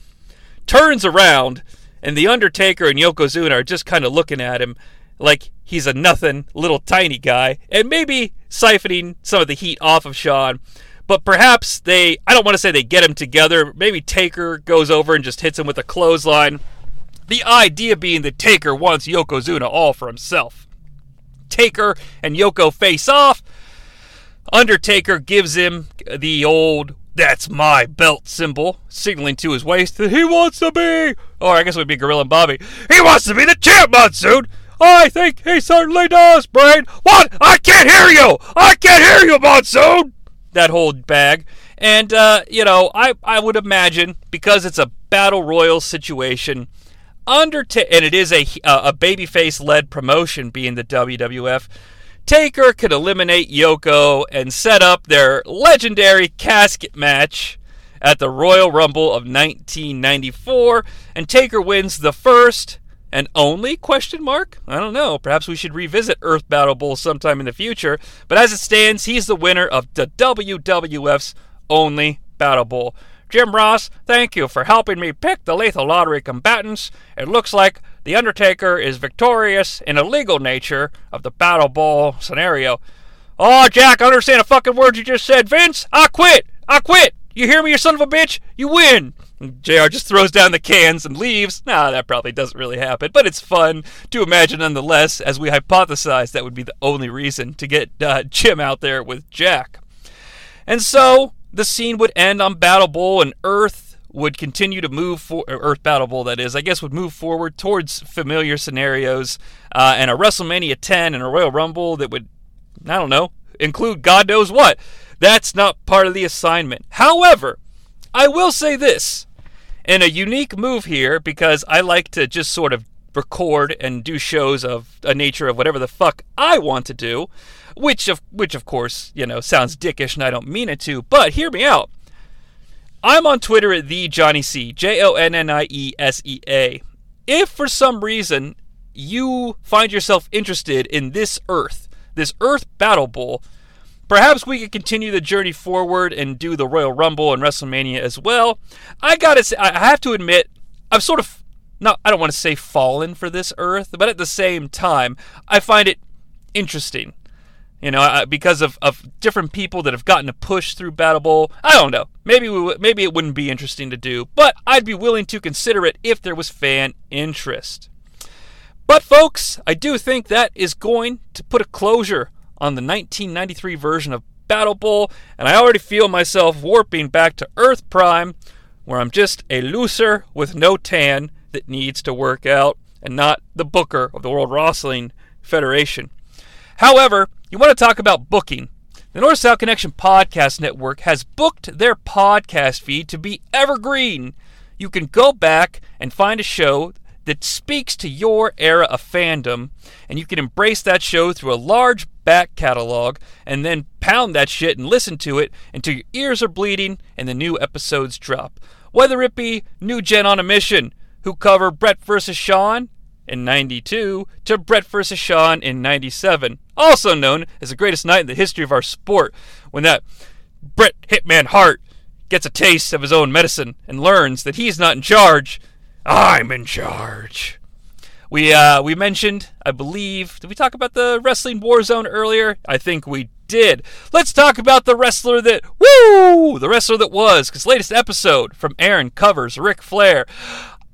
turns around, and the Undertaker and Yokozuna are just kind of looking at him like he's a nothing little tiny guy, and maybe siphoning some of the heat off of Shawn. But perhaps they, I don't want to say they get him together. Maybe Taker goes over and just hits him with a clothesline. The idea being that Taker wants Yokozuna all for himself. Taker and Yoko face off. Undertaker gives him the old that's my belt symbol, signaling to his waist that he wants to be, or I guess it would be Gorilla and Bobby. He wants to be the champ, Monsoon! I think he certainly does, Brain! What? I can't hear you! I can't hear you, Monsoon! That whole bag. And, uh, you know, I, I would imagine, because it's a battle royal situation, Undertaker, and it is a a babyface led promotion, being the WWF. Taker could eliminate Yoko and set up their legendary casket match at the Royal Rumble of 1994, and Taker wins the first and only question mark? I don't know. Perhaps we should revisit earth battle bowl sometime in the future. But as it stands he's the winner of the wwf's only battle bowl Jim Ross, thank you for helping me pick the lethal lottery combatants. It looks like The Undertaker is victorious in a legal nature of the Battle Bowl scenario. Oh, Jack, I understand a fucking word you just said. Vince, I quit. I quit. You hear me, you son of a bitch? You win. JR just throws down the cans and leaves. Nah, that probably doesn't really happen, but it's fun to imagine nonetheless, as we hypothesize that would be the only reason to get uh, Jim out there with Jack. And so, the scene would end on Battle Bowl and Earth would continue to move for Earth Battle Bowl that is I guess would move forward towards familiar scenarios uh, and a WrestleMania 10 and a Royal Rumble that would I don't know include God knows what. That's not part of the assignment. However I will say this. In a unique move here because I like to just sort of record and do shows of a nature of whatever the fuck I want to do which of which of course you know sounds dickish and I don't mean it to. But hear me out. I'm on Twitter at the Jonnie Sea J O N N I E S E A. If for some reason you find yourself interested in this Earth, this Earth Battle Bowl, perhaps we could continue the journey forward and do the Royal Rumble and WrestleMania as well. I gotta say, I have to admit, I've sort of not, I don't want to say fallen for this Earth, but at the same time, I find it interesting You know, because of, of different people that have gotten a push through Battle Bowl. I don't know. Maybe we w- maybe it wouldn't be interesting to do, but I'd be willing to consider it if there was fan interest. But folks, I do think that is going to put a closure on the 1993 version of Battle Bowl, and I already feel myself warping back to Earth Prime, where I'm just a loser with no tan that needs to work out, and not the booker of the World Wrestling Federation. However, you want to talk about booking. The North South Connection Podcast Network has booked their podcast feed to be evergreen. You can go back and find a show that speaks to your era of fandom, and you can embrace that show through a large back catalog and then pound that shit and listen to it until your ears are bleeding and the new episodes drop. Whether it be New Gen on a Mission, who cover Bret vs. Shawn in 92 to Bret vs. Shawn in 97, also known as the greatest night in the history of our sport, when that Bret Hitman Hart gets a taste of his own medicine and learns that he's not in charge. I'm in charge. We uh, we mentioned, I believe, did we talk about the wrestling war zone earlier? I think we did. Let's talk about the wrestler that woo, the wrestler that was. Because latest episode from Aaron covers Ric Flair.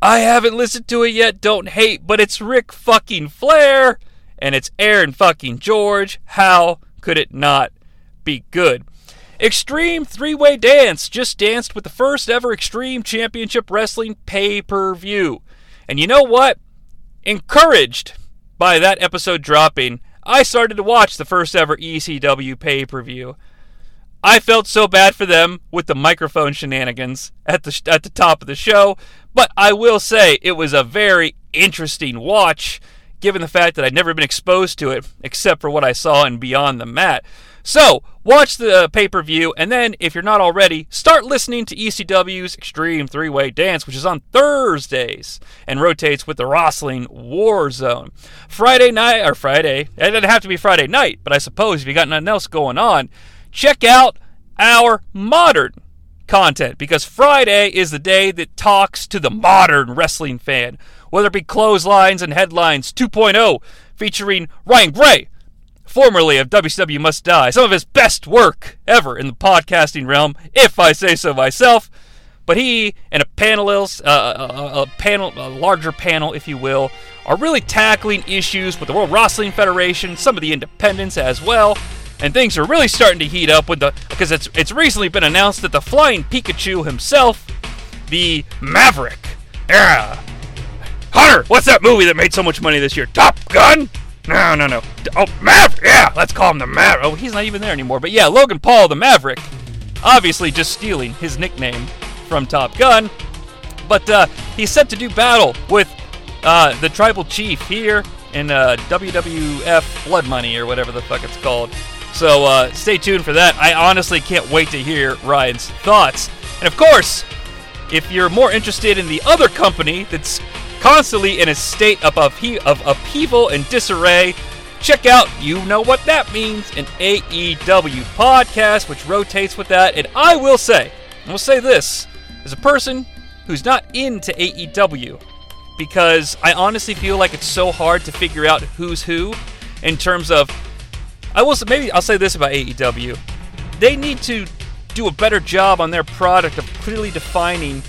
I haven't listened to it yet. Don't hate, but it's Rick fucking Flair, and it's Aaron fucking George. How could it not be good? Extreme Three Way Dance just danced with the first ever Extreme Championship Wrestling pay per view. And you know what? Encouraged by that episode dropping, I started to watch the first ever ECW pay per view. I felt so bad for them with the microphone shenanigans at the at the top of the show, but I will say it was a very interesting watch given the fact that I'd never been exposed to it except for what I saw in Beyond the Mat. So, watch the pay per view, and then, if you're not already, start listening to ECW's Extreme Three Way Dance, which is on Thursdays and rotates with the Wrestling War Zone. Friday night, or Friday, it doesn't have to be Friday night, but I suppose if you got nothing else going on, check out our modern content because Friday is the day that talks to the modern wrestling fan, whether it be clotheslines and headlines 2.0 featuring Ryan Gray, formerly of WCW Must Die, some of his best work ever in the podcasting realm, if I say so myself. But he and a panelist, uh, a, a panel, a larger panel, if you will, are really tackling issues with the World Wrestling Federation, some of the independents as well, and things are really starting to heat up with the because it's it's recently been announced that the Flying Pikachu himself, the Maverick, yeah, Hunter, what's that movie that made so much money this year? Top Gun. No, no, no. Oh, Maverick. Yeah, let's call him the Maverick. Oh, he's not even there anymore. But yeah, Logan Paul, the Maverick, obviously just stealing his nickname from Top Gun. But uh, he's set to do battle with uh, the Tribal Chief here in uh, WWF Blood Money or whatever the fuck it's called. So uh, stay tuned for that. I honestly can't wait to hear Ryan's thoughts. And of course, if you're more interested in the other company that's constantly in a state of, uphe- of upheaval and disarray, check out You Know What That Means, an AEW podcast which rotates with that. And I will say, I will say this, as a person who's not into AEW, because I honestly feel like it's so hard to figure out who's who in terms of. I will maybe I'll say this about AEW. They need to do a better job on their product of clearly defining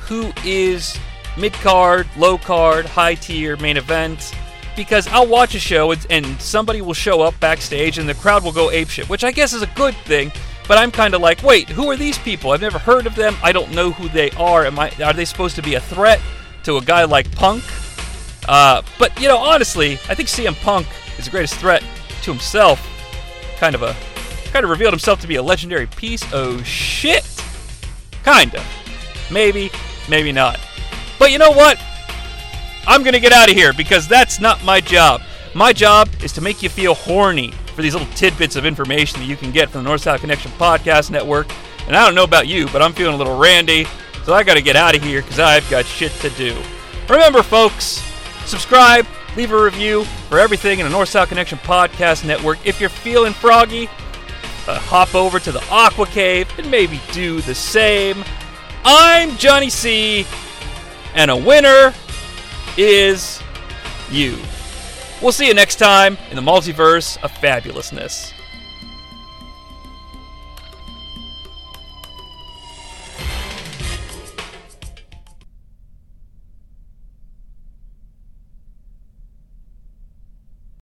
who is mid card, low card, high tier, main event. Because I'll watch a show and, and somebody will show up backstage and the crowd will go apeshit, which I guess is a good thing. But I'm kind of like, wait, who are these people? I've never heard of them. I don't know who they are. Am I? Are they supposed to be a threat to a guy like Punk? Uh, but you know, honestly, I think CM Punk is the greatest threat to himself. Kind of a, kind of revealed himself to be a legendary piece Oh shit. Kinda, maybe, maybe not. But you know what? I'm gonna get out of here because that's not my job. My job is to make you feel horny for these little tidbits of information that you can get from the North South Connection Podcast Network. And I don't know about you, but I'm feeling a little randy, so I gotta get out of here because I've got shit to do. Remember, folks, subscribe, leave a review for everything in the North South Connection Podcast Network. If you're feeling froggy, uh, hop over to the Aqua Cave and maybe do the same. I'm Jonnie Sea, and a winner is you. We'll see you next time in the multiverse of fabulousness.